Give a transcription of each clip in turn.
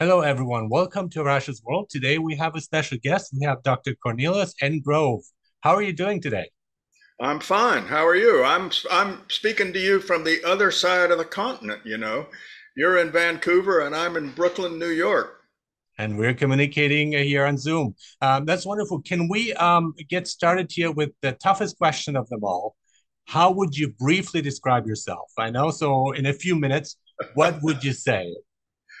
Hello, everyone. Welcome to Arash's World. Today we have a special guest. We have Dr. Cornelius N. Grove. How are you doing today? I'm fine. How are you? I'm I'm speaking to you from the other side of the continent. You know, you're in Vancouver and I'm in Brooklyn, New York. And we're communicating here on Zoom. Um, that's wonderful. Can we um, get started here with the toughest question of them all? How would you briefly describe yourself? I know. So, in a few minutes, what would you say?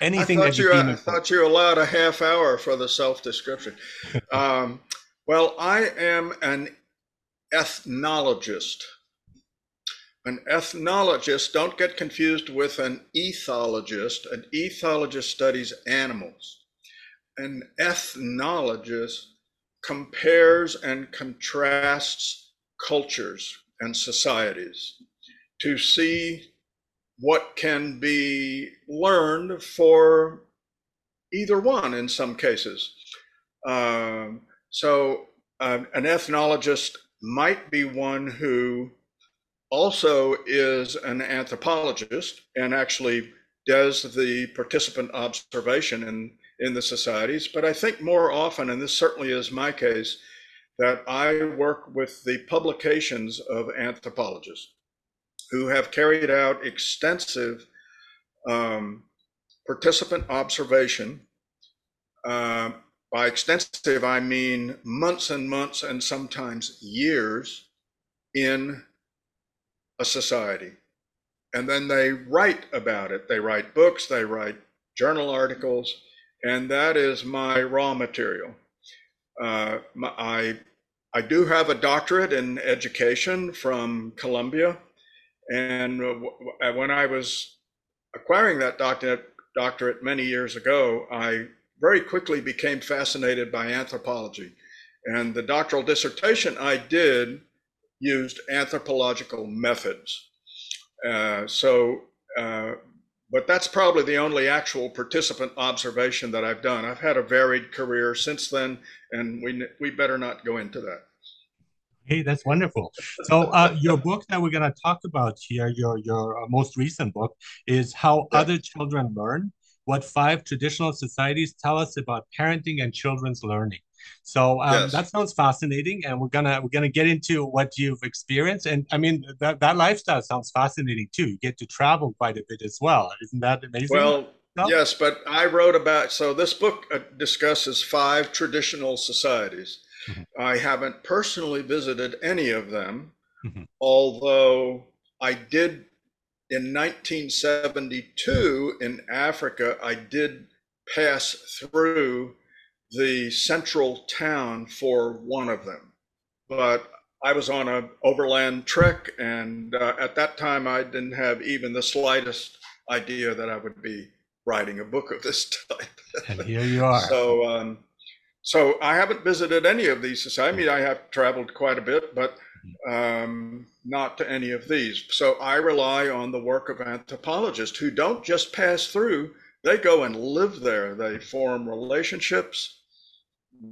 Anything I thought, you, I thought you allowed a half hour for the self description. um, well, I am an ethnologist. An ethnologist, don't get confused with an ethologist. An ethologist studies animals. An ethnologist compares and contrasts cultures and societies to see what can be learned for either one in some cases. Um, so, uh, an ethnologist might be one who also is an anthropologist and actually does the participant observation in, in the societies. But I think more often, and this certainly is my case, that I work with the publications of anthropologists who have carried out extensive um, participant observation. Uh, by extensive, I mean months and months and sometimes years in a society. And then they write about it. They write books, they write journal articles, and that is my raw material. Uh, my, I, I do have a doctorate in education from Columbia. And uh, when I was acquiring that doctorate, doctorate many years ago, I very quickly became fascinated by anthropology. And the doctoral dissertation I did used anthropological methods. Uh, so, uh, but that's probably the only actual participant observation that I've done. I've had a varied career since then, and we, we better not go into that. Hey, that's wonderful. So, uh, your book that we're going to talk about here, your your uh, most recent book, is "How. Other Children Learn: What Five Traditional Societies Tell Us About Parenting and Children's Learning." So um, yes. that sounds fascinating, and we're gonna we're gonna get into what you've experienced. And I mean that that lifestyle sounds fascinating too. You get to travel quite a bit as well. Isn't that amazing? Well. Yes, but I wrote about so this book uh, discusses five traditional societies Mm-hmm. I haven't personally visited any of them, mm-hmm. although I did in 1972 in Africa, I did pass through the central town for one of them. But I was on an overland trek, and uh, at that time, I didn't have even the slightest idea that I would be writing a book of this type. and here you are. so, um, so I haven't visited any of these societies. I mean, I have traveled quite a bit, but um, not to any of these. So I rely on the work of anthropologists who don't just pass through, they go and live there. They form relationships,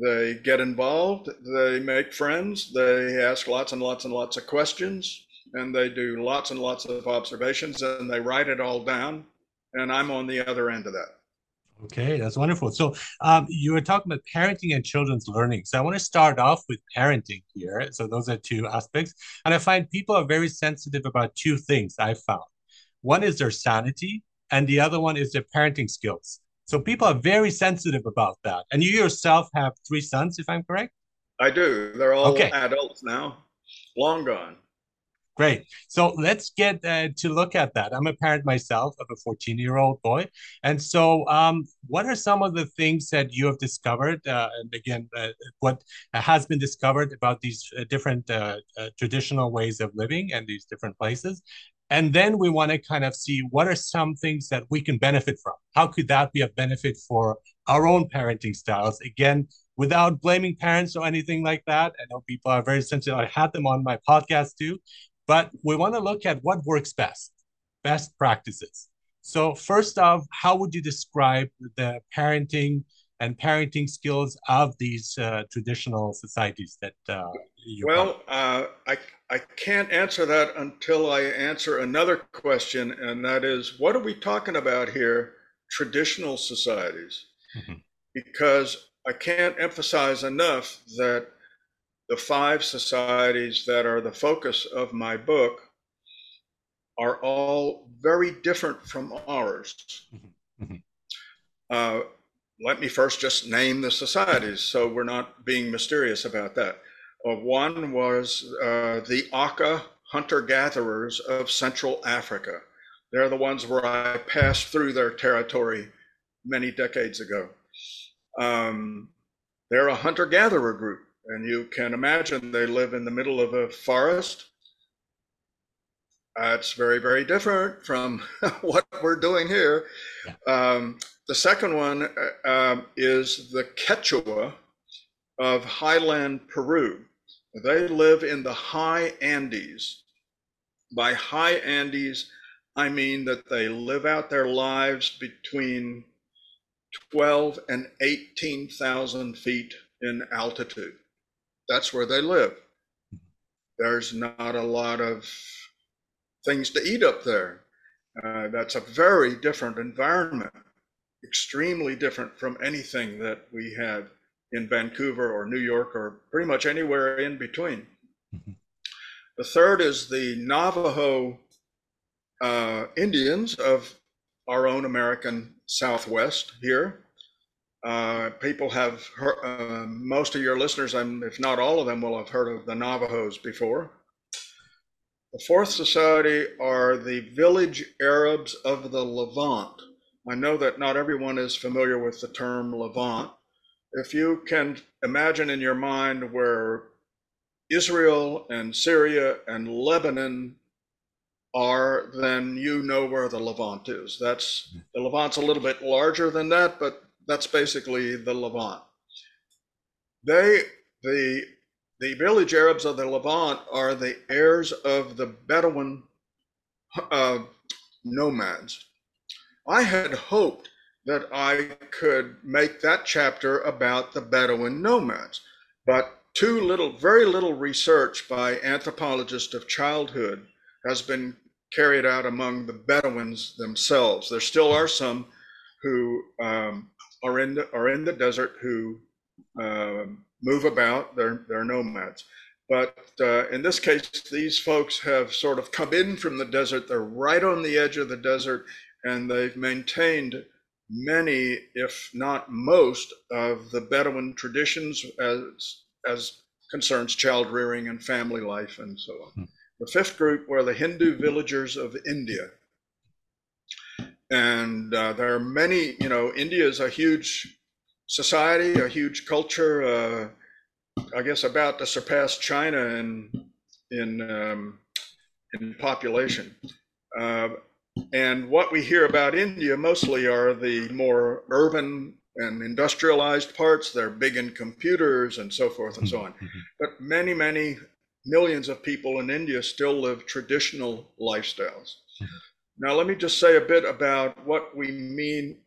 they get involved, they make friends, they ask lots and lots and lots of questions, and they do lots and lots of observations, and they write it all down. And I'm on the other end of that. Okay, that's wonderful. So um, you were talking about parenting and children's learning. So I want to start off with parenting here. So those are two aspects. And I find people are very sensitive about two things I found. One is their sanity, and the other one is their parenting skills. So people are very sensitive about that. And you yourself have three sons, if I'm correct? I do. They're all okay. adults now, long gone. Great. So let's get uh, to look at that. I'm a parent myself of a 14 year old boy. And so, um, what are some of the things that you have discovered? Uh, and again, uh, what has been discovered about these uh, different uh, uh, traditional ways of living and these different places? And then we want to kind of see what are some things that we can benefit from? How could that be a benefit for our own parenting styles? Again, without blaming parents or anything like that. I know people are very sensitive. I had them on my podcast too. But we want to look at what works best, best practices. So first off, how would you describe the parenting and parenting skills of these uh, traditional societies that uh, you well uh, I, I can't answer that until i answer another question and that is what are we talking about here traditional societies mm-hmm. because I can't emphasize enough that the five societies that are the focus of my book are all very different from ours. Mm-hmm. mm-hmm. Uh, let me first just name the societies so we're not being mysterious about that. Uh, one was uh, the Aka hunter gatherers of Central Africa. They're the ones where I passed through their territory many decades ago. Um, they're a hunter gatherer group, and you can imagine they live in the middle of a forest. That's very, very different from what we're doing here. Um, the second one uh, um, is the Quechua of highland Peru. They live in the high Andes. By high Andes, I mean that they live out their lives between 12 and 18,000 feet in altitude. That's where they live. There's not a lot of things to eat up there. Uh, that's a very different environment, extremely different from anything that we have in Vancouver or New York or pretty much anywhere in between. Mm-hmm. The third is the Navajo uh, Indians of our own American Southwest here. Uh, people have heard, uh, most of your listeners, if not all of them, will have heard of the Navajos before. The fourth society are the village Arabs of the Levant. I know that not everyone is familiar with the term Levant. If you can imagine in your mind where Israel and Syria and Lebanon are, then you know where the Levant is. That's the Levant's a little bit larger than that, but that's basically the Levant. They, the the village Arabs of the Levant are the heirs of the Bedouin uh, nomads. I had hoped that I could make that chapter about the Bedouin nomads, but too little, very little research by anthropologists of childhood has been carried out among the Bedouins themselves. There still are some who um, are in the, are in the desert who um, move about. They're they're nomads. But uh, in this case, these folks have sort of come in from the desert. They're right on the edge of the desert, and they've maintained many, if not most, of the Bedouin traditions as as concerns child rearing and family life and so on. Hmm. The fifth group were the Hindu villagers of India. And uh, there are many, you know, India is a huge society, a huge culture. Uh, I guess about to surpass China in in um, in population. Uh, and what we hear about India mostly are the more urban and industrialized parts. They're big in computers and so forth and so on. Mm-hmm. But many, many millions of people in India still live traditional lifestyles. Now, let me just say a bit about what we mean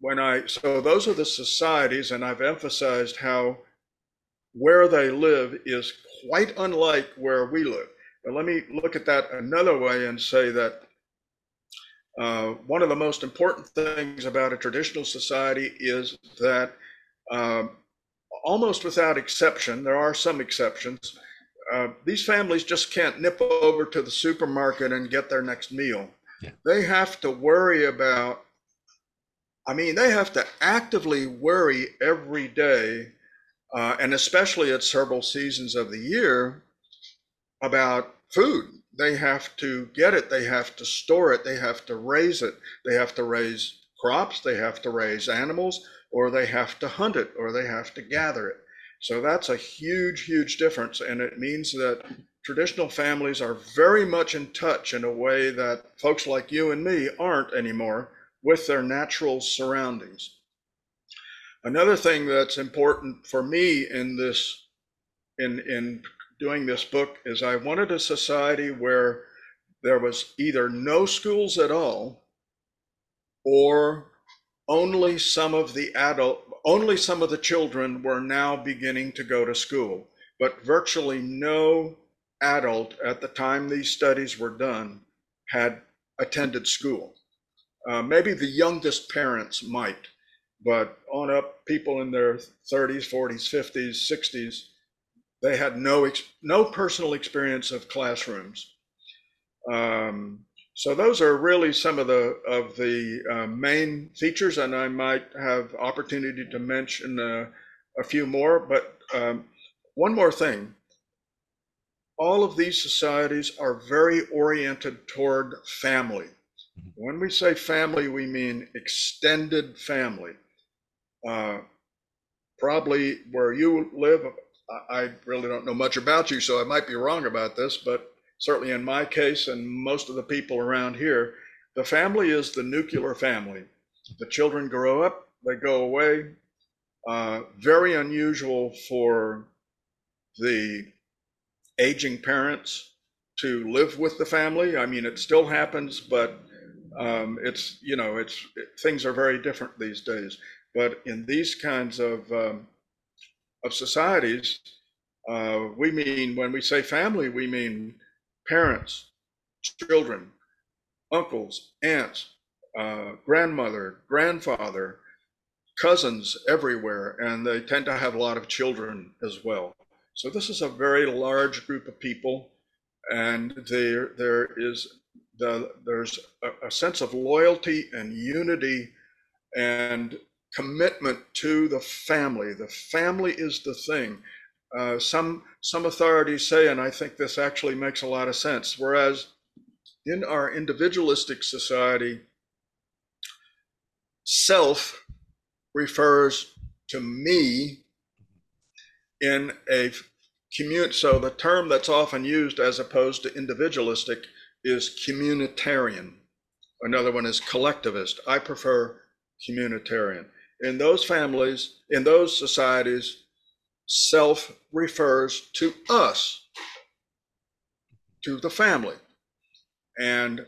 when I, so those are the societies, and I've emphasized how where they live is quite unlike where we live. But let me look at that another way and say that uh, one of the most important things about a traditional society is that uh, almost without exception, there are some exceptions, uh, these families just can't nip over to the supermarket and get their next meal. They have to worry about I mean, they have to actively worry every day, uh, and especially at several seasons of the year, about food. They have to get it, they have to store it, they have to raise it, they have to raise crops, they have to raise animals, or they have to hunt it, or they have to gather it. So that's a huge, huge difference. And it means that traditional families are very much in touch in a way that folks like you and me aren't anymore with their natural surroundings. Another thing that's important for me in this, in, in doing this book, is I wanted a society where there was either no schools at all or only some of the adult only some of the children were now beginning to go to school but virtually no adult at the time these studies were done had attended school Uh, maybe the youngest parents might, but on up, people in their 30s, 40s, 50s, 60s, they had no no personal experience of classrooms. Um, so those are really some of the of the uh, main features, and I might have opportunity to mention uh, a few more. But um, one more thing: all of these societies are very oriented toward family. When we say family, we mean extended family. Uh, probably where you live, I really don't know much about you, so I might be wrong about this, but certainly in my case and most of the people around here, the family is the nuclear family. The children grow up, they go away. Uh, very unusual for the aging parents to live with the family. I mean, it still happens, but um, it's you know, it's it, things are very different these days. But in these kinds of um, of societies, uh, we mean when we say family, we mean parents, children, uncles, aunts, uh, grandmother, grandfather, cousins everywhere, and they tend to have a lot of children as well. So this is a very large group of people, and there there is the there's a, a sense of loyalty and unity and commitment to the family. The family is the thing. Uh, some some authorities say, and I think this actually makes a lot of sense. Whereas in our individualistic society, self refers to me in a community. So the term that's often used as opposed to individualistic is communitarian. Another one is collectivist. I prefer communitarian. In those families, in those societies, self refers to us, to the family. And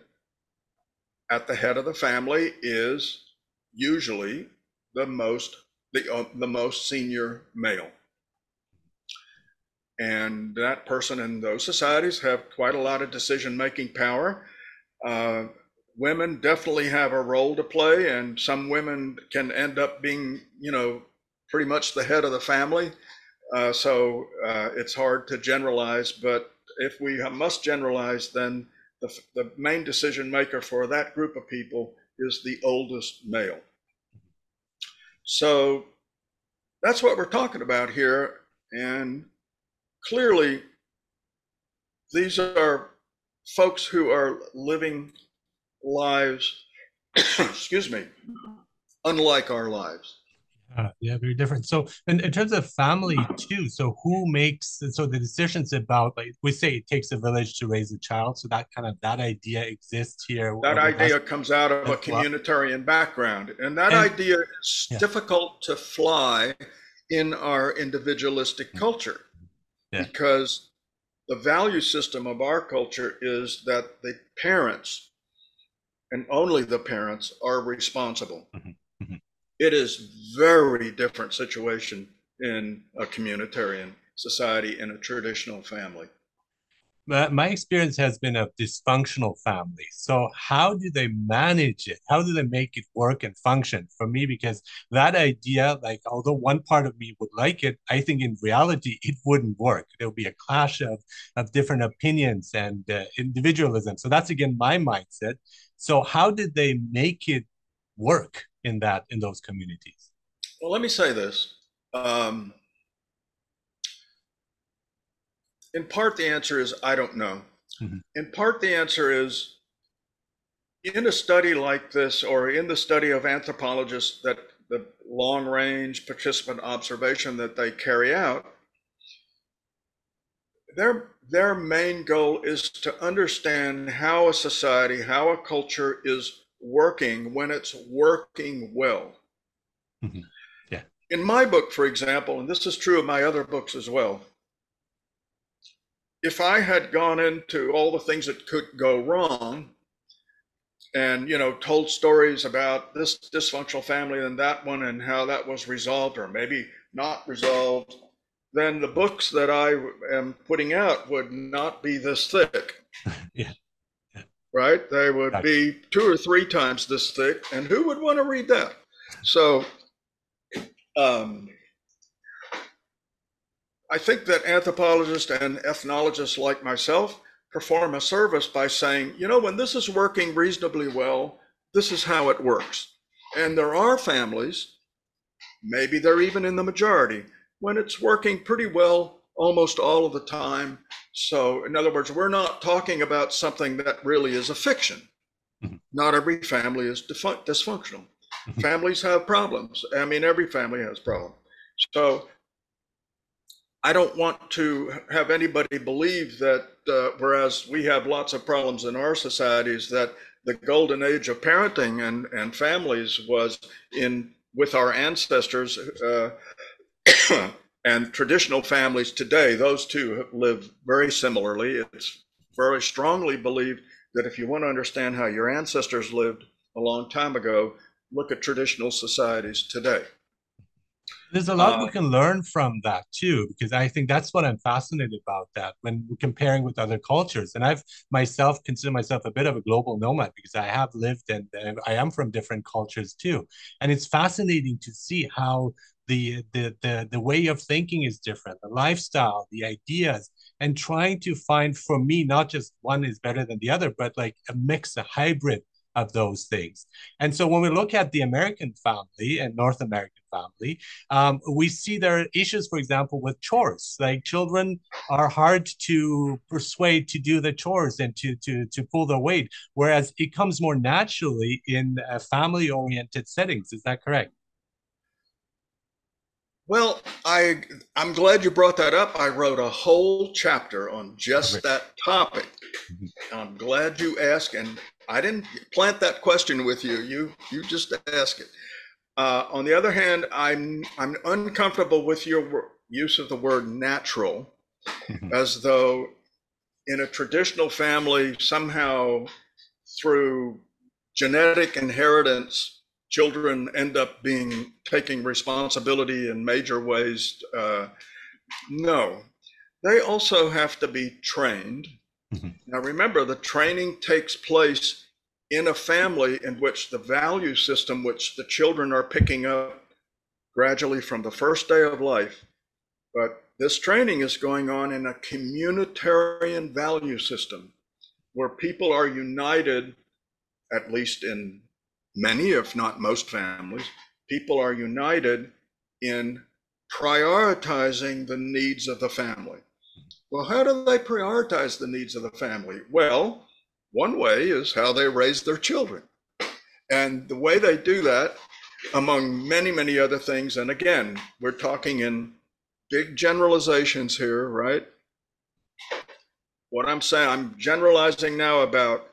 at the head of the family is usually the most the, uh, the most senior male. And that person in those societies have quite a lot of decision making power. Uh, women definitely have a role to play, and some women can end up being, you know, pretty much the head of the family. Uh, so uh, it's hard to generalize, but if we must generalize, then the, the main decision maker for that group of people is the oldest male. So that's what we're talking about here. And clearly, these are folks who are living lives, excuse me, unlike our lives. Uh, yeah, very different. So, in, in terms of family too, so who makes so the decisions about like we say it takes a village to raise a child. So that kind of that idea exists here. That idea comes out of a communitarian background, and that and, idea is yeah. difficult to fly in our individualistic mm. culture yeah. because the value system of our culture is that the parents and only the parents are responsible. Mm-hmm it is very different situation in a communitarian society in a traditional family my experience has been a dysfunctional family. So how do they manage it? How do they make it work and function for me? Because that idea, like, although one part of me would like it, I think in reality it wouldn't work. There would be a clash of, of different opinions and uh, individualism. So that's again my mindset. So how did they make it work? in that in those communities? Well, let me say this. Um, in part, the answer is I don't know. Mm-hmm. In part, the answer is in a study like this, or in the study of anthropologists that the long range participant observation that they carry out, their their main goal is to understand how a society, how a culture is working when it's working well. Mm-hmm. Yeah. In my book, for example, and this is true of my other books as well, if I had gone into all the things that could go wrong and, you know, told stories about this dysfunctional family and that one and how that was resolved or maybe not resolved, then the books that I am putting out would not be this thick. yeah. right? They would be two or three times this thick, and who would want to read that? So, um, I think that anthropologists and ethnologists like myself perform a service by saying, you know, when this is working reasonably well, this is how it works. And there are families, maybe they're even in the majority, when it's working pretty well almost all of the time. So, in other words, we're not talking about something that really is a fiction. Mm-hmm. Not every family is dysfunctional. Mm-hmm. Families have problems. I mean, every family has problems. So, I don't want to have anybody believe that uh, whereas we have lots of problems in our societies, that the golden age of parenting and, and families was in with our ancestors uh, and traditional families today. Those two live very similarly. It's very strongly believed that if you want to understand how your ancestors lived a long time ago, look at traditional societies today. There's a lot uh, we can learn from that too, because I think that's what I'm fascinated about that when comparing with other cultures. And I've myself consider myself a bit of a global nomad because I have lived and, and I am from different cultures too. And it's fascinating to see how the, the the the way of thinking is different, the lifestyle, the ideas, and trying to find for me not just one is better than the other, but like a mix, a hybrid of those things. And so when we look at the American family and North American family, um, we see there are issues, for example, with chores. Like children are hard to persuade to do the chores and to to to pull their weight, whereas it comes more naturally in uh, family-oriented settings. Is that correct? Well, I I'm glad you brought that up. I wrote a whole chapter on just that topic. Mm-hmm. I'm glad you asked, and I didn't plant that question with you. You you just ask it. Uh, on the other hand, I'm I'm uncomfortable with your use of the word natural, as though in a traditional family somehow through genetic inheritance children end up being taking responsibility in major ways. Uh, no, they also have to be trained. Mm-hmm. Now, remember, the training takes place in a family in which the value system, which the children are picking up gradually from the first day of life, but this training is going on in a communitarian value system where people are united, at least in many, if not most families, people are united in prioritizing the needs of the family. Well, how do they prioritize the needs of the family? Well, one way is how they raise their children. And the way they do that, among many, many other things, and again, we're talking in big generalizations here, right? What I'm saying, I'm generalizing now about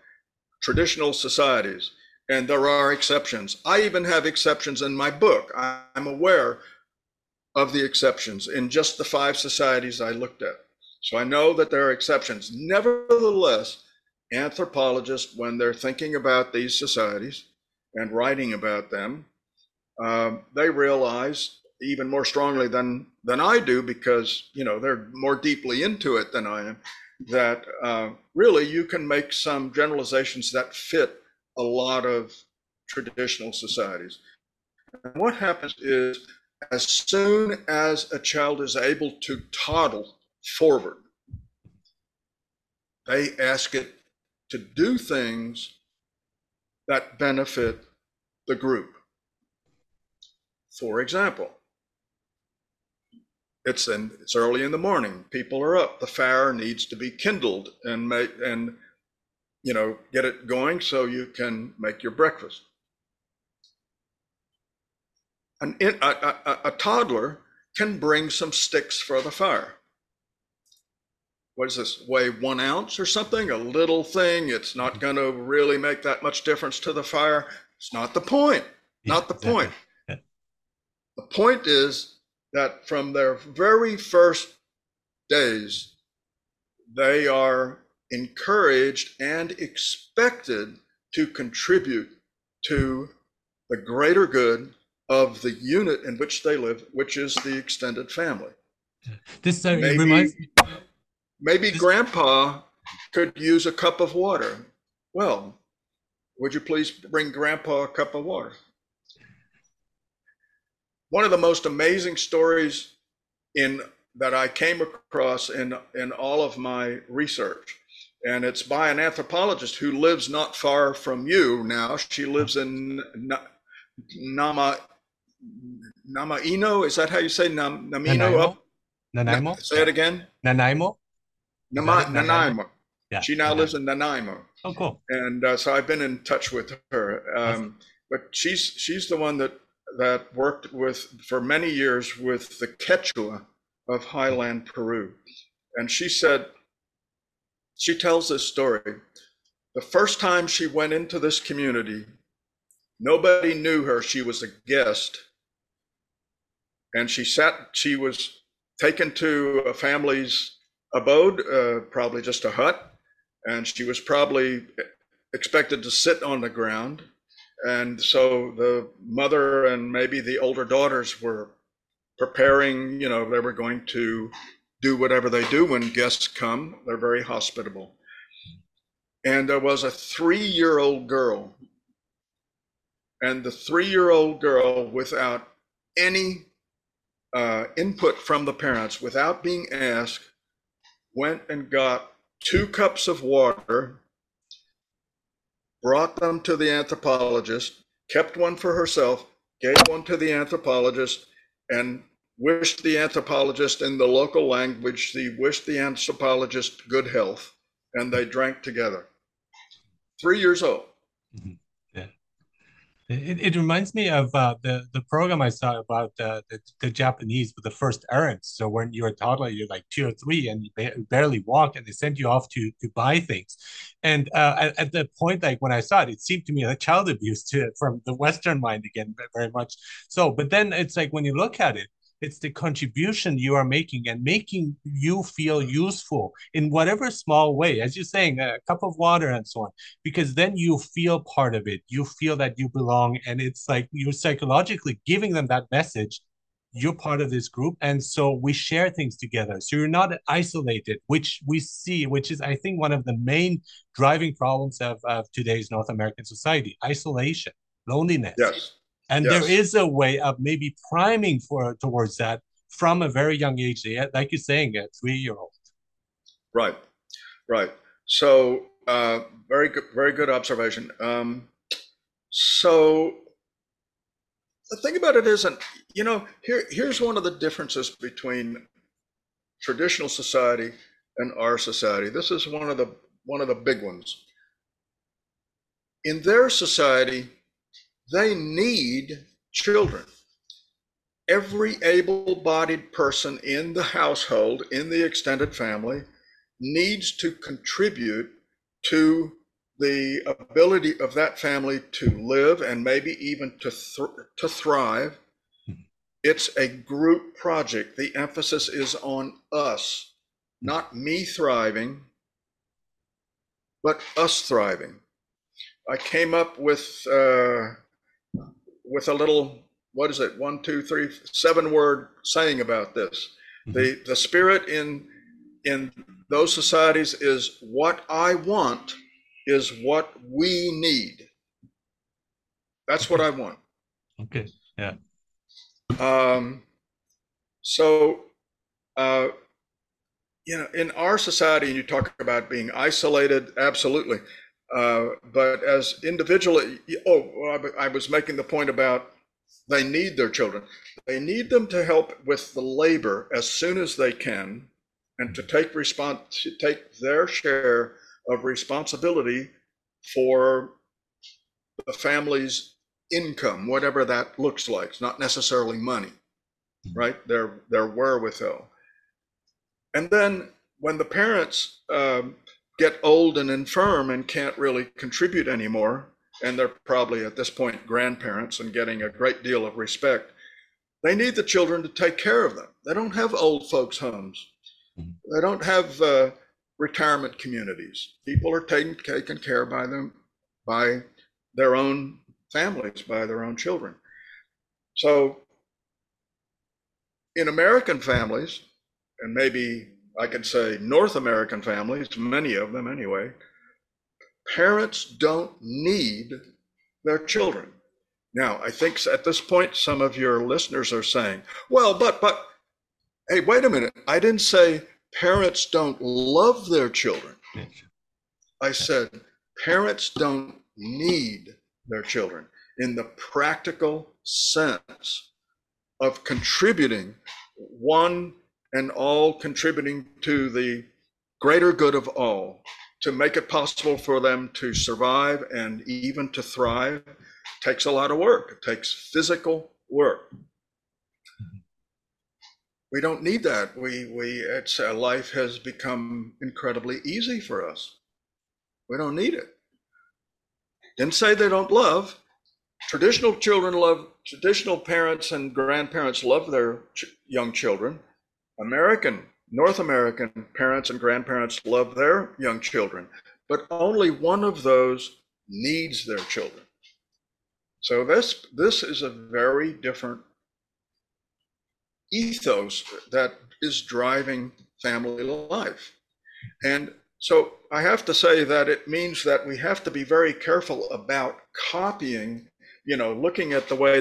traditional societies and there are exceptions. I even have exceptions in my book. I'm aware of the exceptions in just the five societies I looked at. So I know that there are exceptions. Nevertheless, anthropologists, when they're thinking about these societies and writing about them, um, they realize even more strongly than than I do because you know they're more deeply into it than I am. That uh, really you can make some generalizations that fit a lot of traditional societies. And what happens is, as soon as a child is able to toddle forward, they ask it to do things that benefit the group. For example, it's in, it's early in the morning. People are up. The fire needs to be kindled and make and you know, get it going so you can make your breakfast. An, a, a, a toddler can bring some sticks for the fire. What does this weigh one ounce or something? A little thing. It's not going to really make that much difference to the fire. It's not the point. Not the point. The point is that from their very first days, they are encouraged and expected to contribute to the greater good of the unit in which they live, which is the extended family. This uh, maybe, reminds maybe grandpa could use a cup of water. Well, would you please bring Grandpa a cup of water? One of the most amazing stories in that I came across in in all of my research, and it's by an anthropologist who lives not far from you now. She lives in Nama Namaino. Is that how you say Nam, Namino? Nanaimo? Up? Nanaimo? Say it again. Nanaimo? Nama, Is that it? Nanaimo? Nanaimo. Yeah. She now Nanaimo. lives in Nanaimo. Oh, cool. and uh, so I've been in touch with her. Um, but she's she's the one that that worked with for many years with the Quechua of highland Peru, and she said she tells this story. The first time she went into this community, nobody knew her. She was a guest, and she sat. She was taken to a family's abode, uh, probably just a hut and she was probably expected to sit on the ground. And so the mother and maybe the older daughters were preparing, you know, they were going to do whatever they do when guests come. They're very hospitable. And there was a three year old girl. And the three year old girl, without any uh, input from the parents, without being asked, went and got two cups of water, brought them to the anthropologist, kept one for herself, gave one to the anthropologist, and wished the anthropologist in the local language, she wished the anthropologist good health, and they drank together. Three years old. Mm-hmm. It, it reminds me of uh, the the program I saw about uh, the, the Japanese with the first errands. So when you're a toddler, you're like two or three, and you ba- barely walk, and they send you off to to buy things. And uh, at, at the point, like when I saw it, it seemed to me like child abuse to from the Western mind again, very much so. But then it's like when you look at it, it's the contribution you are making and making you feel useful in whatever small way, as you're saying, a cup of water and so on because then you feel part of it. You feel that you belong, and it's like you're psychologically giving them that message. You're part of this group, and so we share things together. So you're not isolated, which we see, which is, I think, one of the main driving problems of, of today's North American society: isolation, loneliness. Yes. And Yes. there is a way of maybe priming for towards that from a very young age, like you're saying, a three-year-old. Right, right. So, uh, very good, very good observation. Um, so, the thing about it isn't, you know, here, here's one of the differences between traditional society and our society. This is one of the one of the big ones. In their society, they need children. Every able-bodied person in the household, in the extended family, needs to contribute to the ability of that family to live and maybe even to thr to thrive. It's a group project. The emphasis is on us, not me thriving, but us thriving. I came up with uh, with a little what is it one two three seven word saying about this. The the spirit in in those societies is what I want is what we need. That's what I want. Okay. Yeah. Um, so, uh, you know, in our society, and you talk about being isolated, absolutely. Uh, but as individually, oh, I was making the point about they need their children. They need them to help with the labor as soon as they can, and to take respons to take their share of responsibility for the family's income, whatever that looks like. It's not necessarily money, right? Their their wherewithal. And then when the parents um, get old and infirm and can't really contribute anymore, and they're probably at this point grandparents and getting a great deal of respect, they need the children to take care of them. They don't have old folks' homes. Mhm. They don't have uh, retirement communities. People are taken taken care by them by their own families, by their own children. So in American families, and maybe I could say North American families, many of them anyway, parents don't need their children. Now, I think at this point, some of your listeners are saying, well, but, but, hey, wait a minute. I didn't say parents don't love their children. I said parents don't need their children in the practical sense of contributing, one and all contributing to the greater good of all, to make it possible for them to survive and even to thrive takes a lot of work. It takes physical work. We don't need that. We we it's uh, life has become incredibly easy for us. We don't need it. Didn't say they don't love. Traditional children love, traditional parents and grandparents love their ch- young children. American, North American parents and grandparents love their young children, but only one of those needs their children. So this this is a very different ethos that is driving family life. And so I have to say that it means that we have to be very careful about copying, you know, looking at the way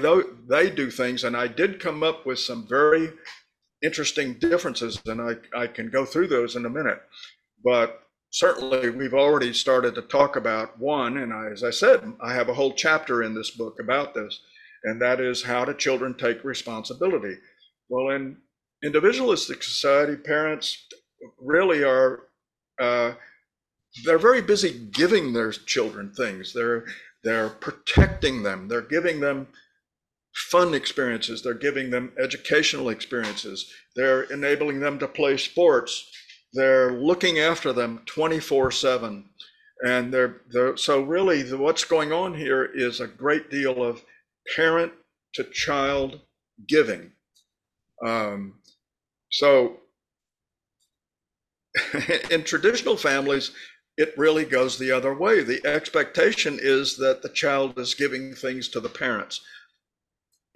they do things. And I did come up with some very interesting differences, and I, I can go through those in a minute. But certainly we've already started to talk about one. And I, as I said, I have a whole chapter in this book about this, and that is how do children take responsibility? Well, in individualistic society, parents really are uh, they're very busy giving their children things. They're they're protecting them. They're giving them fun experiences. They're giving them educational experiences. They're enabling them to play sports. They're looking after them 24 7. And they're, they're so really the, what's going on here is a great deal of parent to child giving. Um, so in traditional families, it really goes the other way. The expectation is that the child is giving things to the parents.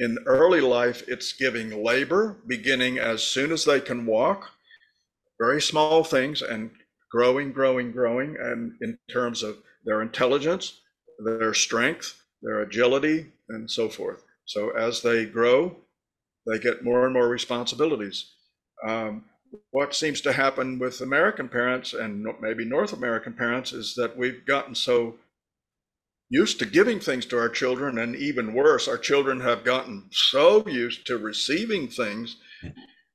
In early life, it's giving labor, beginning as soon as they can walk, very small things, and growing, growing, growing, and in terms of their intelligence, their strength, their agility, and so forth. So as they grow, they get more and more responsibilities. Um, what seems to happen with American parents and maybe North American parents is that we've gotten so used to giving things to our children, and even worse, our children have gotten so used to receiving things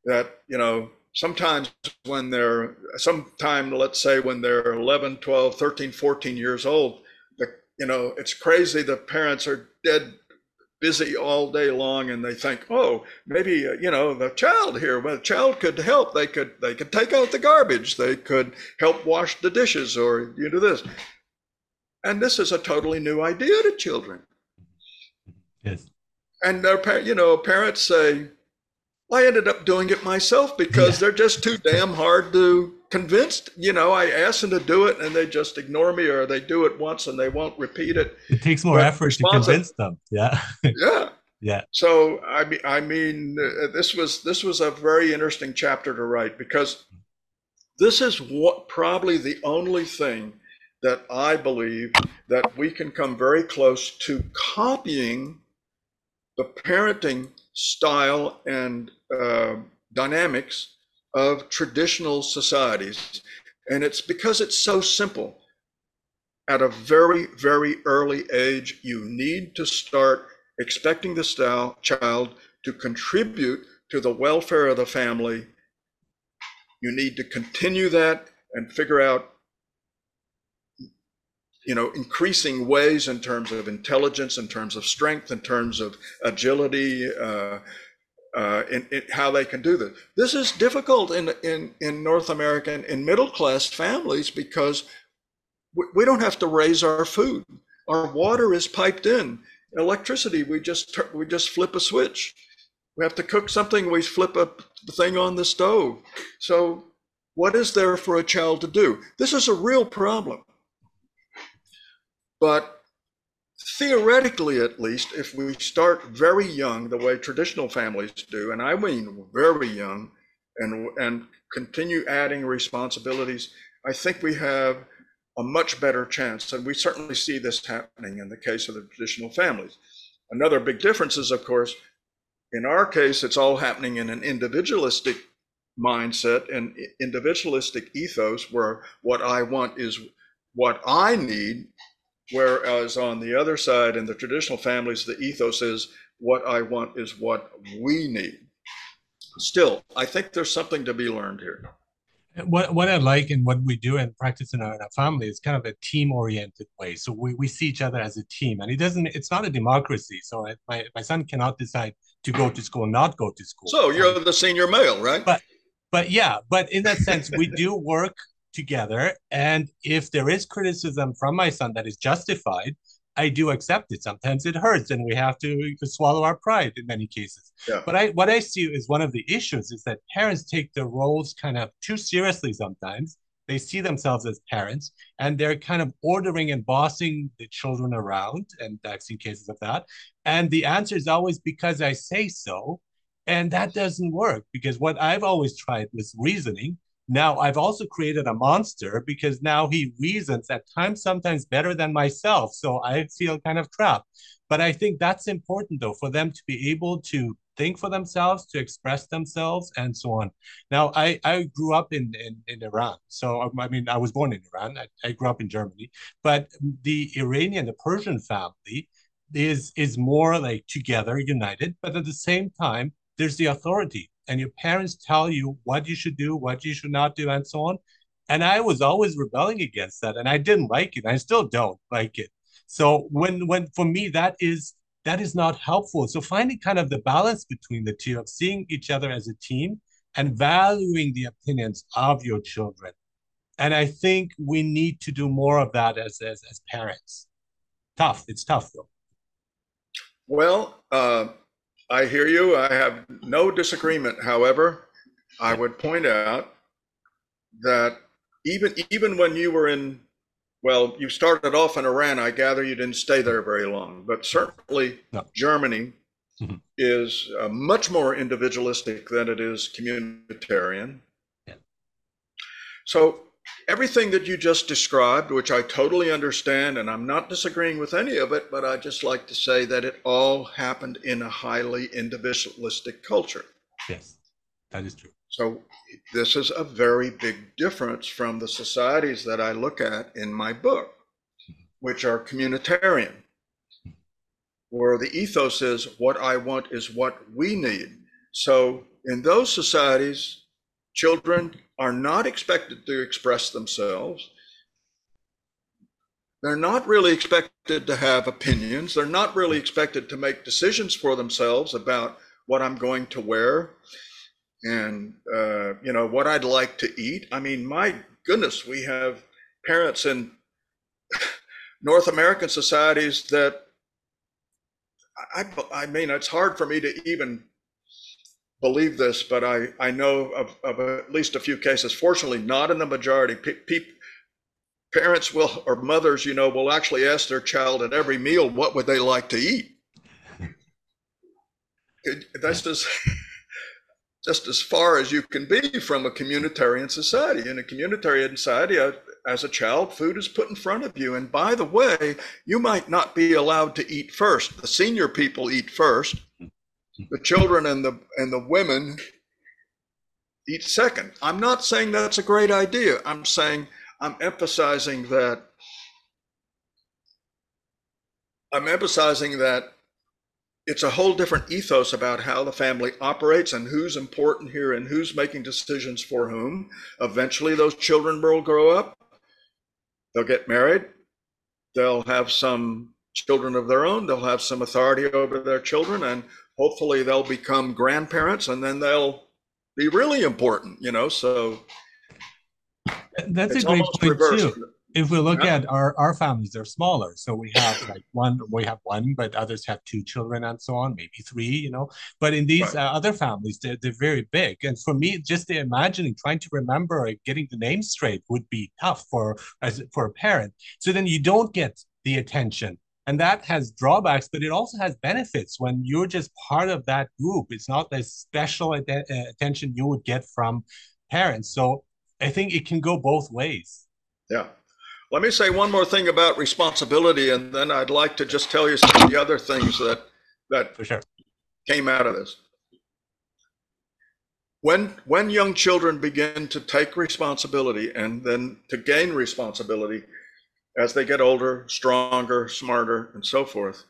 that, you know, sometimes when they're, sometime, let's say when they're 11, 12, 13, 14 years old, the, you know, it's crazy. The parents are dead busy all day long and they think oh maybe uh, you know the child here well the child could help they could they could take out the garbage they could help wash the dishes or you do this and this is a totally new idea to children yes and their you know parents say i ended up doing it myself because yeah. they're just too damn hard to convince. you know, I ask them to do it and they just ignore me or they do it once and they won't repeat it. It takes more but effort to convince them. Yeah. yeah. Yeah. So I mean, I mean, uh, this was this was a very interesting chapter to write because this is what probably the only thing that I believe that we can come very close to copying the parenting style and uh, dynamics of traditional societies. And it's because it's so simple. At a very, very early age, you need to start expecting the style, child to contribute to the welfare of the family. You need to continue that and figure out you know increasing ways in terms of intelligence in terms of strength in terms of agility uh, uh, in, in, how they can do this. This is difficult in, in, in North American, in middle class families because we, we don't have to raise our food. Our water is piped in. Electricity, we just we just flip a switch. We have to cook something, we flip a thing on the stove. So, what is there for a child to do? This is a real problem. But theoretically at least, if we start very young, the way traditional families do, and I mean very young, and and continue adding responsibilities, I think we have a much better chance. And we certainly see this happening in the case of the traditional families. Another big difference is, of course, in our case, it's all happening in an individualistic mindset and individualistic ethos where what I want is what I need. Whereas on the other side, in the traditional families, the ethos is what I want is what we need. Still, I think there's something to be learned here. What, what I like and what we do and practice in our, in our family is kind of a team oriented way. So we, we see each other as a team and it doesn't, it's not a democracy. So my, my son cannot decide to go to school, or not go to school. So you're the senior male, right? But but yeah, but in that sense, we do work together. And if there is criticism from my son that is justified, I do accept it. Sometimes it hurts, and we have to swallow our pride in many cases. Yeah. But I, what I see is one of the issues is that parents take their roles kind of too seriously sometimes. They see themselves as parents, and they're kind of ordering and bossing the children around, and I've seen cases of that. And the answer is always because I say so, and that doesn't work because what I've always tried was reasoning. Now I've also created a monster because now he reasons at times sometimes better than myself. So I feel kind of trapped. But I think that's important though for them to be able to think for themselves, to express themselves, and so on. Now, I, I grew up in, in, in Iran. So, I mean, I was born in Iran. I, I grew up in Germany. But the Iranian, the Persian family is, is more like together, united. But at the same time, there's the authority and your parents tell you what you should do what you should not do and so on. And i was always rebelling against that and i didn't like it i still don't like it. So when when for me that is that is not helpful. So finding kind of the balance between the two of seeing each other as a team and valuing the opinions of your children. And i think we need to do more of that as as, as parents. Tough. It's tough though. Well uh I hear you. I have no disagreement. However, I would point out that even even when you were in, well, you started off in Iran. I gather you didn't stay there very long, but certainly no. Germany mm-hmm. is uh, much more individualistic than it is communitarian. Yeah. So everything that you just described, which I totally understand, and I'm not disagreeing with any of it, but I just like to say that it all happened in a highly individualistic culture. Yes, that is true. So this is a very big difference from the societies that I look at in my book, which are communitarian, where the ethos is what I want is what we need. So in those societies, children are not expected to express themselves. They're not really expected to have opinions. They're not really expected to make decisions for themselves about what I'm going to wear and uh, you know what I'd like to eat. I mean, my goodness, we have parents in North American societies that I, I mean, it's hard for me to even believe this, but I, I know of, of at least a few cases, fortunately not in the majority, pe- pe- parents will, or mothers, you know, will actually ask their child at every meal, what would they like to eat? That's just, just as far as you can be from a communitarian society. In a communitarian society, uh, as a child, food is put in front of you. And by the way, you might not be allowed to eat first. The senior people eat first the children and the and the women eat second. I'm not saying that's a great idea. I'm saying I'm emphasizing that I'm emphasizing that it's a whole different ethos about how the family operates and who's important here and who's making decisions for whom. Eventually, those children will grow up, they'll get married, they'll have some children of their own, they'll have some authority over their children, and hopefully they'll become grandparents and then they'll be really important, you know. So that's a great point reversed. too. If we look yeah. at our, our families, they're smaller. So we have like one, we have one, but others have two children and so on, maybe three, you know. But in these right. uh, other families, they're, they're very big. And for me, just imagining trying to remember or getting the name straight would be tough for as for a parent. So then you don't get the attention and that has drawbacks but it also has benefits when you're just part of that group it's not the special uh, attention you would get from parents so i think it can go both ways yeah Let me say one more thing about responsibility, and then I'd like to just tell you some of the other things that that For sure. came out of this. When when young children begin to take responsibility and then to gain responsibility as they get older, stronger, smarter, and so forth,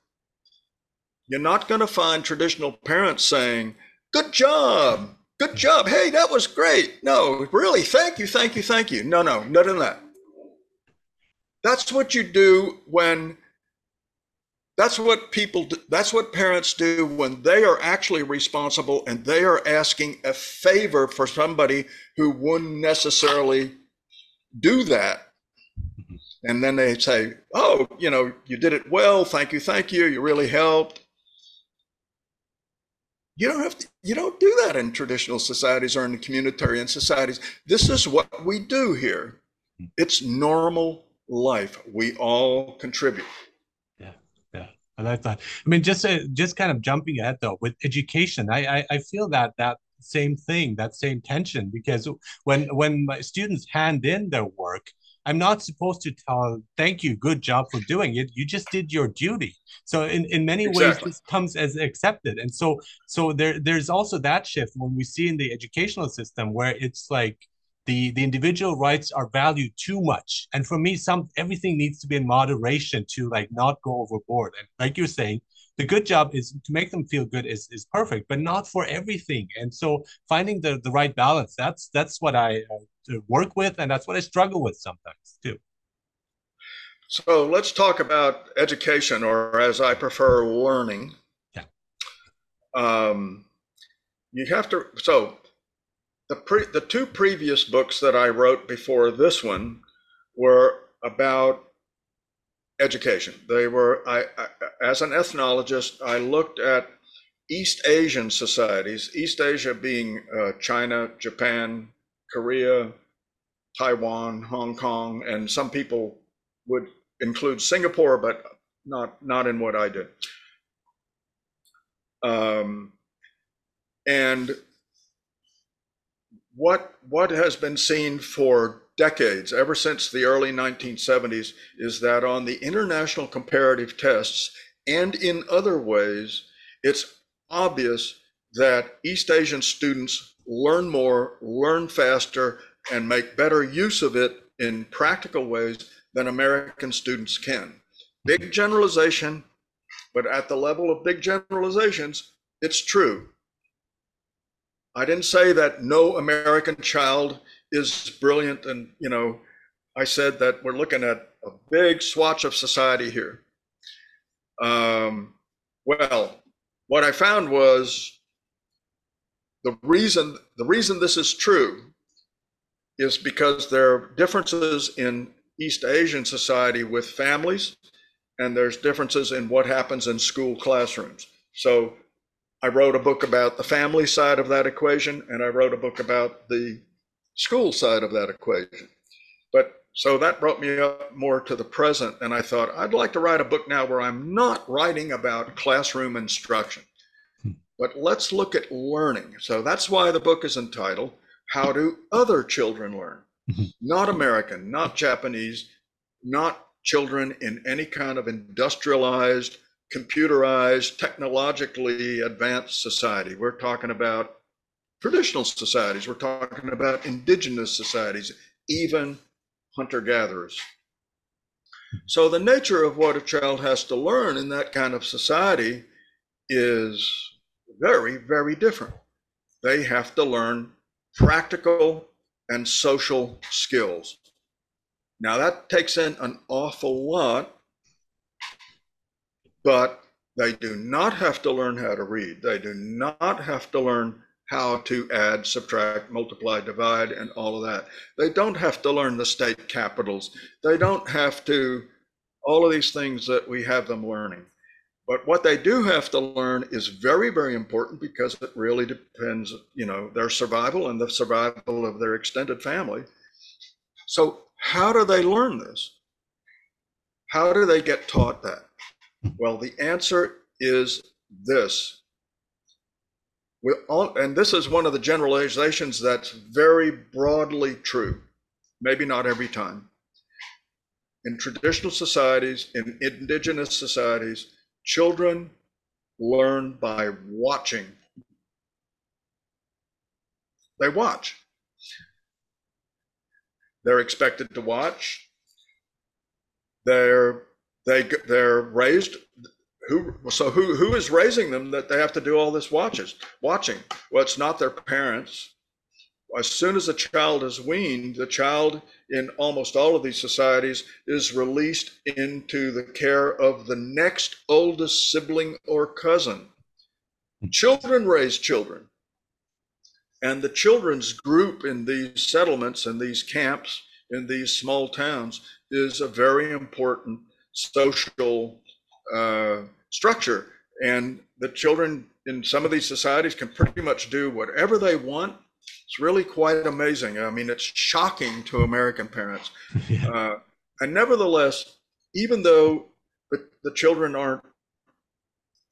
you're not going to find traditional parents saying, "Good job, good job, hey, that was great." No, really, thank you, thank you, thank you. No, no, none of that. That's what you do when that's what people do, that's what parents do when they are actually responsible and they are asking a favor for somebody who wouldn't necessarily do that. And then they say, "Oh, you know, you did it well. Thank you, thank you. You really helped." You don't have to, you don't do that in traditional societies or in communitarian societies. This is what we do here. It's normal life. We all contribute. Yeah, yeah, I like that. I mean, just uh, just kind of jumping ahead though with education, I, I I feel that that same thing, that same tension, because when when my students hand in their work, I'm not supposed to tell, thank you, good job for doing it. You just did your duty. So in, in many Exactly. ways, this comes as accepted. And so so there there's also that shift when we see in the educational system where it's like the the individual rights are valued too much. And for me, some everything needs to be in moderation to like not go overboard. And like you're saying, the good job is to make them feel good is is perfect, but not for everything. And so finding the the right balance, that's that's what I uh, work with, and that's what I struggle with sometimes too. So let's talk about education, or as I prefer, learning. Yeah. Um, you have to. So the pre, the two previous books that I wrote before this one were about education. They were. I, I as an ethnologist, I looked at East Asian societies. East Asia being uh, China, Japan, Korea, Taiwan, Hong Kong, and some people would include Singapore, but not not in what I did. Um, and what what has been seen for decades, ever since the early 1970s, is that on the international comparative tests and in other ways, it's obvious that East Asian students learn more, learn faster, and make better use of it in practical ways than American students can. Big generalization, but at the level of big generalizations, it's true. I didn't say that no American child is brilliant, and you know, I said that we're looking at a big swatch of society here. Um, well, what I found was the reason the reason this is true is because there are differences in East Asian society with families, and there's differences in what happens in school classrooms. So I wrote a book about the family side of that equation, and I wrote a book about the school side of that equation. But so that brought me up more to the present, and I thought I'd like to write a book now where I'm not writing about classroom instruction, but let's look at learning. So that's why the book is entitled How Do Other Children Learn? Mm-hmm. not American, not Japanese, not children in any kind of industrialized, computerized, technologically advanced society. We're talking about traditional societies, we're talking about indigenous societies, even hunter gatherers. So, the nature of what a child has to learn in that kind of society is very, very different. They have to learn practical and social skills. Now, that takes in an awful lot, but they do not have to learn how to read. They do not have to learn how to add, subtract, multiply, divide, and all of that. They don't have to learn the state capitals. They don't have to, all of these things that we have them learning. But what they do have to learn is very, very important because it really depends, you know, their survival and the survival of their extended family. So, how do they learn this? How do they get taught that? Well, the answer is this. We all, and this is one of the generalizations that's very broadly true, maybe not every time. in traditional societies, in indigenous societies, children learn by watching. They watch. They're expected to watch. They're they they're raised who so who who is raising them that they have to do all this watches watching? Well it's not their parents. As soon as a child is weaned the child in almost all of these societies is released into the care of the next oldest sibling or cousin. Children raise children. And the children's group in these settlements and these camps in these small towns is a very important social uh, structure. And the children in some of these societies can pretty much do whatever they want. It's really quite amazing. I mean, it's shocking to American parents. Yeah. Uh, and nevertheless, even though the, the children aren't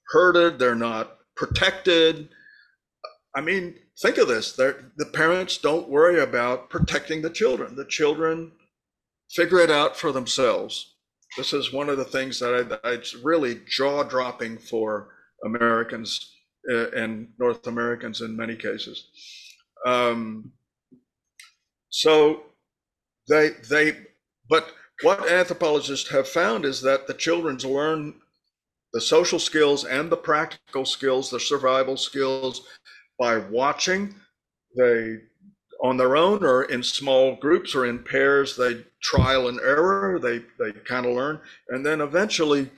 herded, they're not protected. I mean, think of this the parents don't worry about protecting the children. The children figure it out for themselves. This is one of the things that I, it's really jaw dropping for Americans uh, and North Americans in many cases. Um, so they they but what anthropologists have found is that the children learn the social skills and the practical skills, the survival skills by watching. They on their own or in small groups or in pairs. They trial and error. They they kind of learn, and then eventually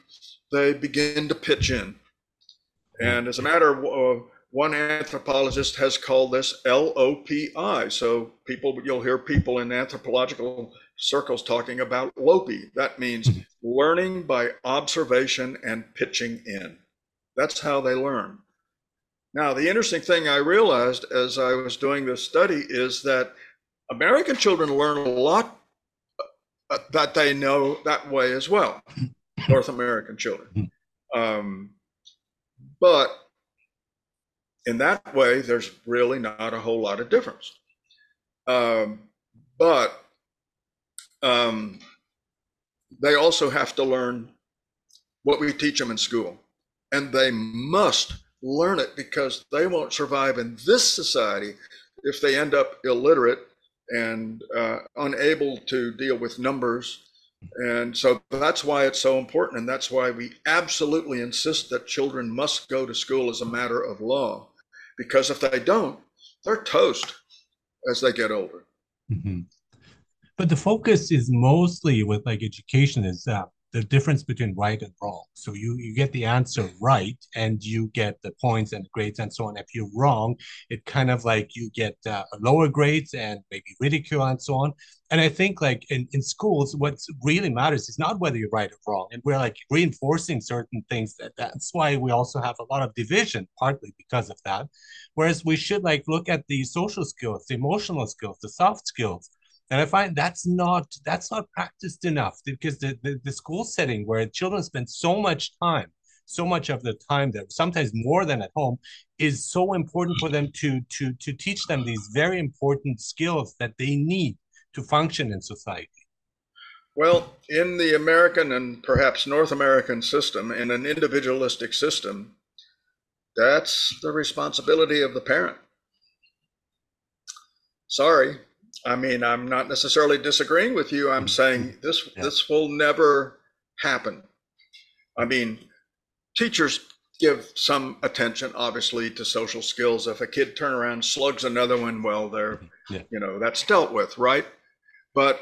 they begin to pitch in. And as a matter of uh, one anthropologist has called this LOPI. So people, you'll hear people in anthropological circles talking about LOPI. That means learning by observation and pitching in. That's how they learn. Now, the interesting thing I realized as I was doing this study is that American children learn a lot uh, that they know that way as well, North American children. Um, but in that way, there's really not a whole lot of difference. Um, but um, they also have to learn what we teach them in school, and they must learn it because they won't survive in this society if they end up illiterate and uh, unable to deal with numbers. And so that's why it's so important. And that's why we absolutely insist that children must go to school as a matter of law. Because if they don't, they're toast as they get older. Mm-hmm. But the focus is mostly with like education is that the difference between right and wrong. So you you get the answer right, and you get the points and grades and so on. If you're wrong, it kind of like you get uh, lower grades and maybe ridicule and so on. And I think like in, in schools, what really matters is not whether you're right or wrong, and we're like reinforcing certain things. That that's why we also have a lot of division, partly because of that. Whereas we should like look at the social skills, the emotional skills, the soft skills and i find that's not that's not practiced enough because the, the, the school setting where children spend so much time so much of the time that sometimes more than at home is so important for them to to to teach them these very important skills that they need to function in society. Well in the american and perhaps north american system in an individualistic system that's the responsibility of the parent. Sorry I mean, I'm not necessarily disagreeing with you. I'm saying this yeah. this will never happen. I mean, teachers give some attention, obviously, to social skills. If a kid turn around slugs another one, well, they're yeah. you know that's dealt with, right? But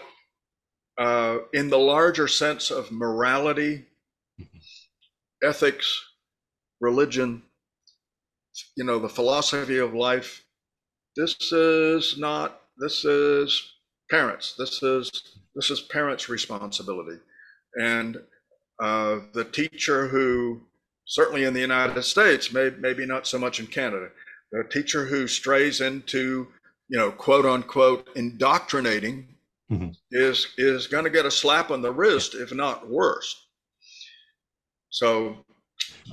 uh, in the larger sense of morality, mm-hmm. ethics, religion, you know, the philosophy of life, this is not this is parents. This is this is parents' responsibility, and uh, the teacher who certainly in the United States, may, maybe not so much in Canada, the teacher who strays into you know quote unquote indoctrinating mm-hmm. is is going to get a slap on the wrist, if not worse. So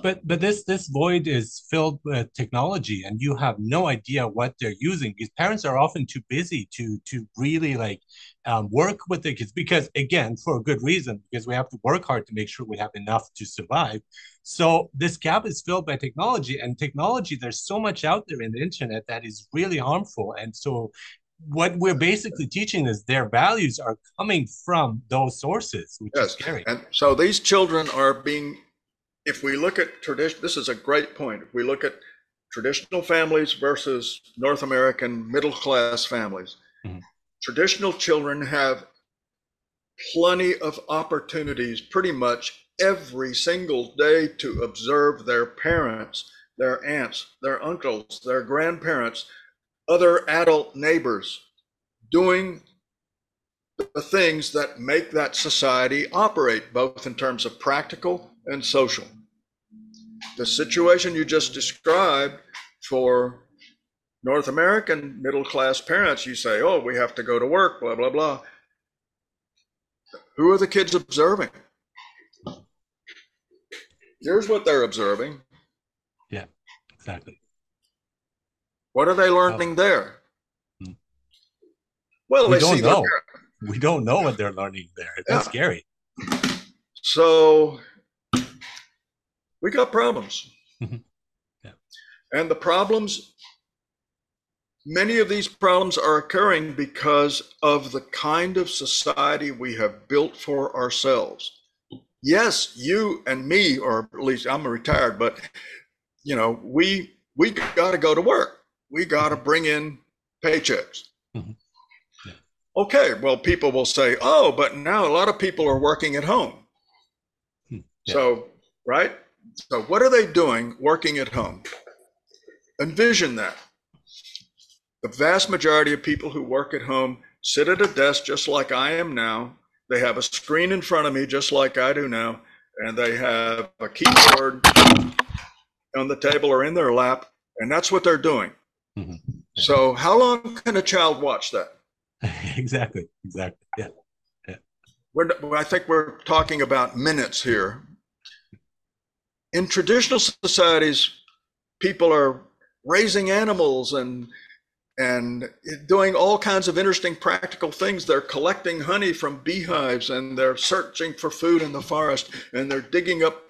but but this this void is filled with technology and you have no idea what they're using because parents are often too busy to to really like um, work with the kids because again for a good reason because we have to work hard to make sure we have enough to survive so this gap is filled by technology and technology there's so much out there in the internet that is really harmful and so what we're basically teaching is their values are coming from those sources, which yes. is scary. And so these children are being if we look at tradition, this is a great point. If we look at traditional families versus North American middle class families, mm-hmm. traditional children have plenty of opportunities pretty much every single day to observe their parents, their aunts, their uncles, their grandparents, other adult neighbors doing the things that make that society operate, both in terms of practical and social. The situation you just described for North American middle class parents, you say, oh, we have to go to work, blah, blah, blah. Who are the kids observing? Here's what they're observing. Yeah, exactly. What are they learning oh. there? Hmm. Well, we don't know. We don't know what they're learning there. That's yeah. scary. So we got problems. Mm-hmm. yeah. And the problems, many of these problems are occurring because of the kind of society we have built for ourselves. Yes, you and me, or at least I'm retired, but you know, we we got to go to work. We got to bring in paychecks. Mm-hmm. Yeah. Okay, well, people will say, "Oh, but now a lot of people are working at home." Hmm. Yeah. So, right? So, what are they doing working at home? Envision that. The vast majority of people who work at home sit at a desk just like I am now. They have a screen in front of me just like I do now, and they have a keyboard on the table or in their lap, and that's what they're doing. Mm-hmm. Yeah. So, how long can a child watch that? exactly. Exactly. Yeah. yeah. We're, I think we're talking about minutes here, in traditional societies, people are raising animals and and doing all kinds of interesting practical things. They're collecting honey from beehives and they're searching for food in the forest and they're digging up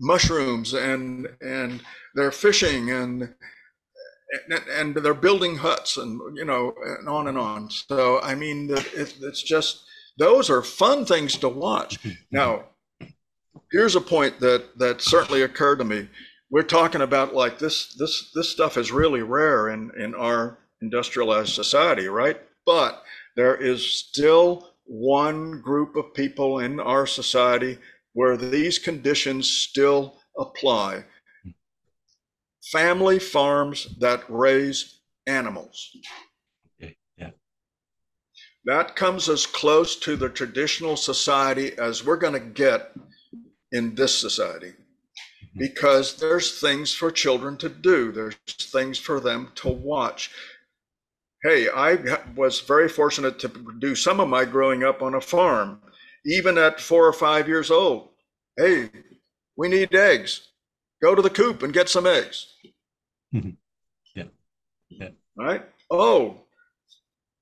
mushrooms and and they're fishing and and they're building huts and you know and on and on. So I mean, it's just those are fun things to watch. Hmm. Now here's a point that that certainly occurred to me. We're talking about like this this this stuff is really rare in in our industrialized society, right? But there is still one group of people in our society where these conditions still apply. Family farms that raise animals. Yeah. That comes as close to the traditional society as we're going to get in this society mm-hmm. because there's things for children to do, there's things for them to watch. Hey, I was very fortunate to do some of my growing up on a farm, even at four or five years old. Hey, we need eggs. Go to the coop and get some eggs. Mm-hmm. Yeah. Yeah. Right? Oh,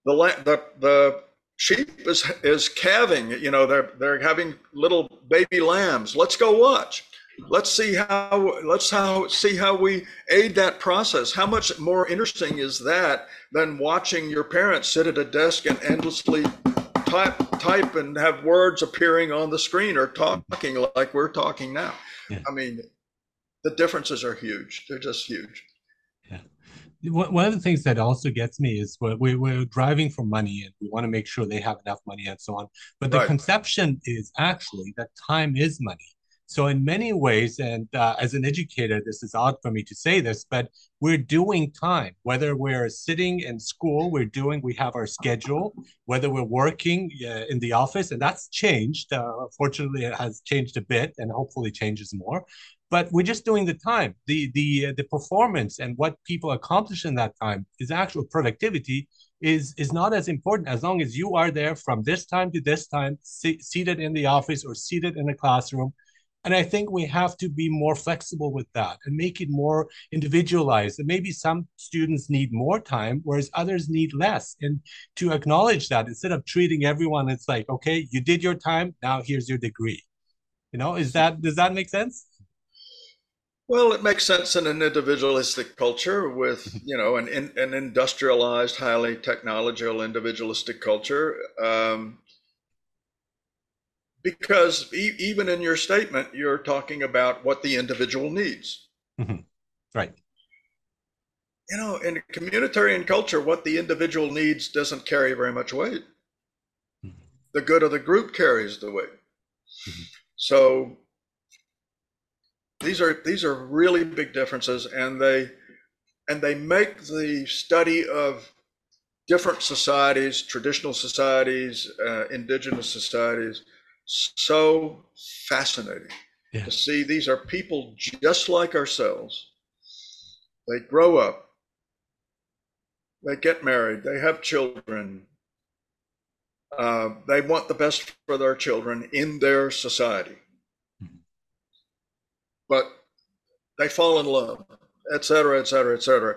the the the sheep is is calving you know they're they're having little baby lambs. Let's go watch. Let's see how let's how see how we aid that process. How much more interesting is that than watching your parents sit at a desk and endlessly type type and have words appearing on the screen or talking like we're talking now? Yeah. i mean the differences are huge. They're just huge one of the things that also gets me is we're, we're driving for money and we want to make sure they have enough money and so on. But the right. conception is actually that time is money. So in many ways, and uh, as an educator, this is odd for me to say this, but we're doing time. Whether we're sitting in school, we're doing. We have our schedule. Whether we're working uh, in the office, and that's changed. Uh, fortunately, it has changed a bit, and hopefully changes more but we're just doing the time the the uh, the performance and what people accomplish in that time is actual productivity is is not as important as long as you are there from this time to this time seated in the office or seated in a classroom And I think we have to be more flexible with that and make it more individualized. And maybe some students need more time, whereas others need less. And to acknowledge that instead of treating everyone, it's like, okay, you did your time, now here's your degree. You know, is that does that make sense? Well, it makes sense in an individualistic culture with, you know, an, an industrialized, highly technological, individualistic culture. Um, because e- even in your statement, you're talking about what the individual needs. Mm-hmm. Right. You know, in a communitarian culture, what the individual needs doesn't carry very much weight. Mm-hmm. The good of the group carries the weight. Mm-hmm. So these are these are really big differences, and they and they make the study of different societies, traditional societies, uh, indigenous societies, so fascinating yeah. to see these are people just like ourselves. They grow up, they get married, they have children. Uh, they want the best for their children in their society. But they fall in love, et cetera, et cetera, et cetera.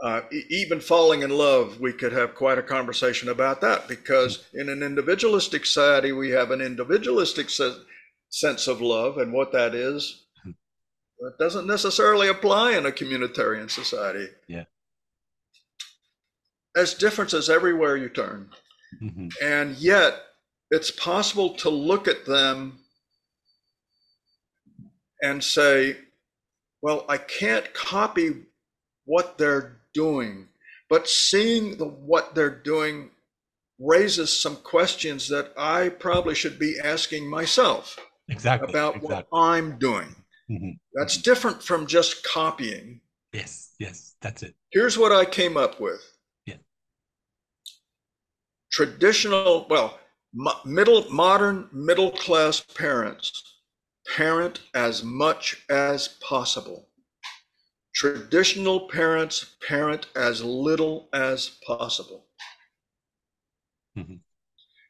Uh, even falling in love, we could have quite a conversation about that because in an individualistic society, we have an individualistic se- sense of love, and what that is, it doesn't necessarily apply in a communitarian society. Yeah. There's differences everywhere you turn. Mm-hmm. And yet, it's possible to look at them and say, well, I can't copy what they're doing. But seeing the, what they're doing raises some questions that I probably should be asking myself exactly about exactly. what I'm doing. Mm-hmm. That's different from just copying. Yes, yes, that's it. Here's what I came up with. Yeah. Traditional, well, middle modern middle class parents parent as much as possible. Traditional parents parent as little as possible. Mm-hmm.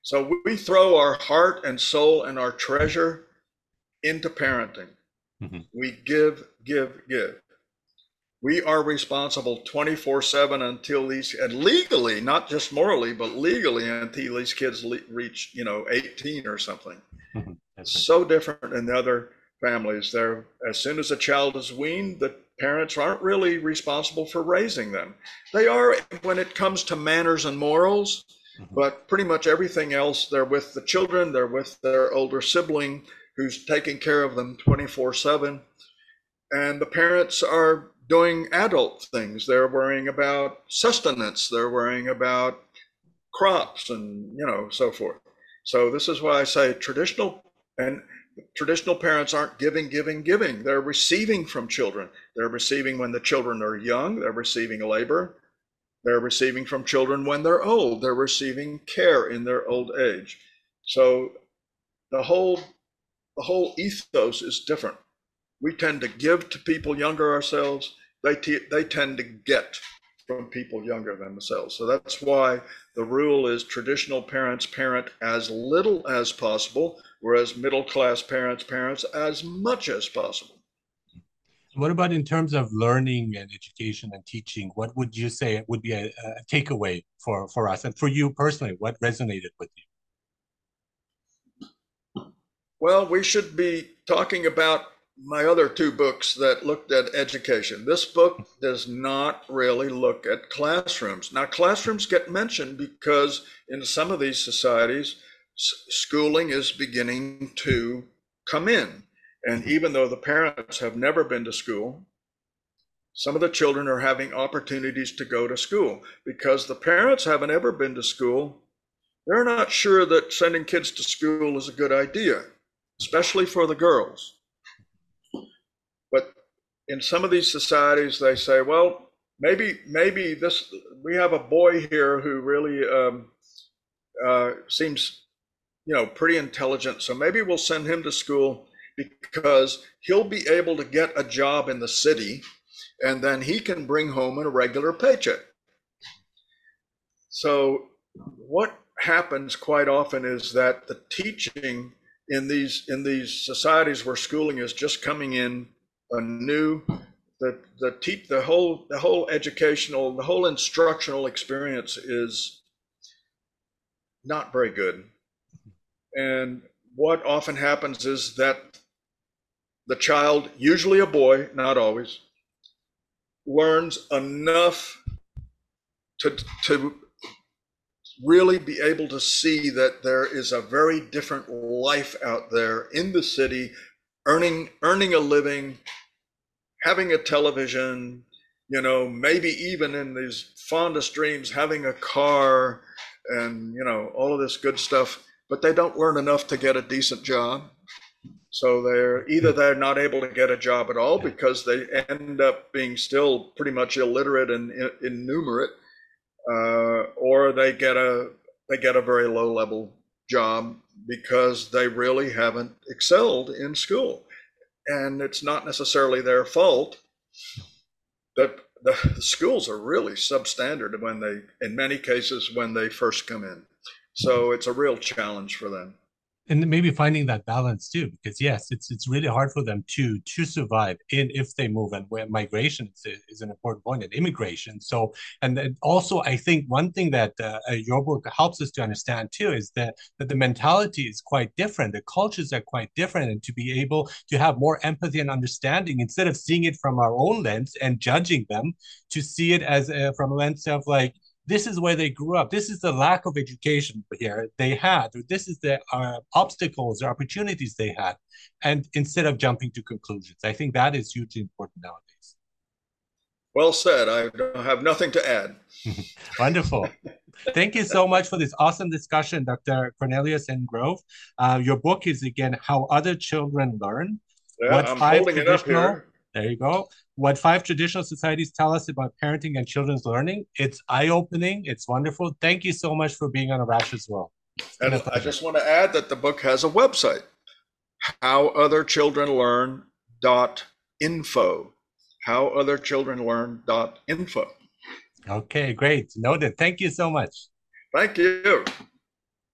So we throw our heart and soul and our treasure into parenting. Mm-hmm. We give, give, give. We are responsible 24 7 until these, and legally, not just morally, but legally until these kids le- reach, you know, 18 or something. Mm-hmm. It's so different in the other families. They're, as soon as a child is weaned, the parents aren't really responsible for raising them. They are when it comes to manners and morals, mm-hmm. but pretty much everything else, they're with the children, they're with their older sibling who's taking care of them 24 7. And the parents are doing adult things. They're worrying about sustenance, they're worrying about crops and, you know, so forth. So this is why I say traditional and traditional parents aren't giving, giving, giving. They're receiving from children. They're receiving when the children are young. They're receiving labor. They're receiving from children when they're old. They're receiving care in their old age. So the whole the whole ethos is different. We tend to give to people younger ourselves. They t- they tend to get from people younger than themselves. So that's why the rule is traditional parents parent as little as possible whereas middle class parents parents as much as possible. What about in terms of learning and education and teaching? What would you say would be a, a takeaway for, for us and for you personally? What resonated with you? Well, we should be talking about my other two books that looked at education. This book does not really look at classrooms. Now, classrooms get mentioned because in some of these societies, schooling is beginning to come in. And even though the parents have never been to school, some of the children are having opportunities to go to school because the parents haven't ever been to school. They're not sure that sending kids to school is a good idea, especially for the girls. In some of these societies, they say, well, maybe, maybe this, we have a boy here who really um, uh, seems you know, pretty intelligent. So maybe we'll send him to school because he'll be able to get a job in the city and then he can bring home a regular paycheck. So what happens quite often is that the teaching in these in these societies where schooling is just coming in a new the the te- the whole the whole educational the whole instructional experience is not very good. And what often happens is that the child usually a boy not always learns enough to to really be able to see that there is a very different life out there in the city earning earning a living having a television you know maybe even in these fondest dreams having a car and you know all of this good stuff but they don't learn enough to get a decent job. So they're either they're not able to get a job at all because they end up being still pretty much illiterate and innumerate uh, or they get a they get a very low level job because they really haven't excelled in school, and it's not necessarily their fault. That the, schools are really substandard when they, in many cases, when they first come in. So it's a real challenge for them and maybe finding that balance too because yes it's it's really hard for them to to survive in if they move and where migration is, is an important point and immigration. So and also i think one thing that uh, uh, your book helps us to understand too is that that the mentality is quite different the cultures are quite different and to be able to have more empathy and understanding instead of seeing it from our own lens and judging them to see it as a, from a lens of like this is where they grew up. This is the lack of education here they had. This is the uh, obstacles or opportunities they had. And instead of jumping to conclusions, I think that is hugely important nowadays. Well said. I have nothing to add. Wonderful. Thank you so much for this awesome discussion, Dr. Cornelius N. Grove. Uh, your book is again How Other Children Learn. Yeah, what I'm five holding it up here. There you go what five traditional societies tell us about parenting and children's learning. It's eye opening. It's wonderful. Thank you so much for being on Arash as well. And I just want to add that the book has a website, howotherchildrenlearn.info. Howotherchildrenlearn.info. Okay, great. Noted. Thank you so much. Thank you.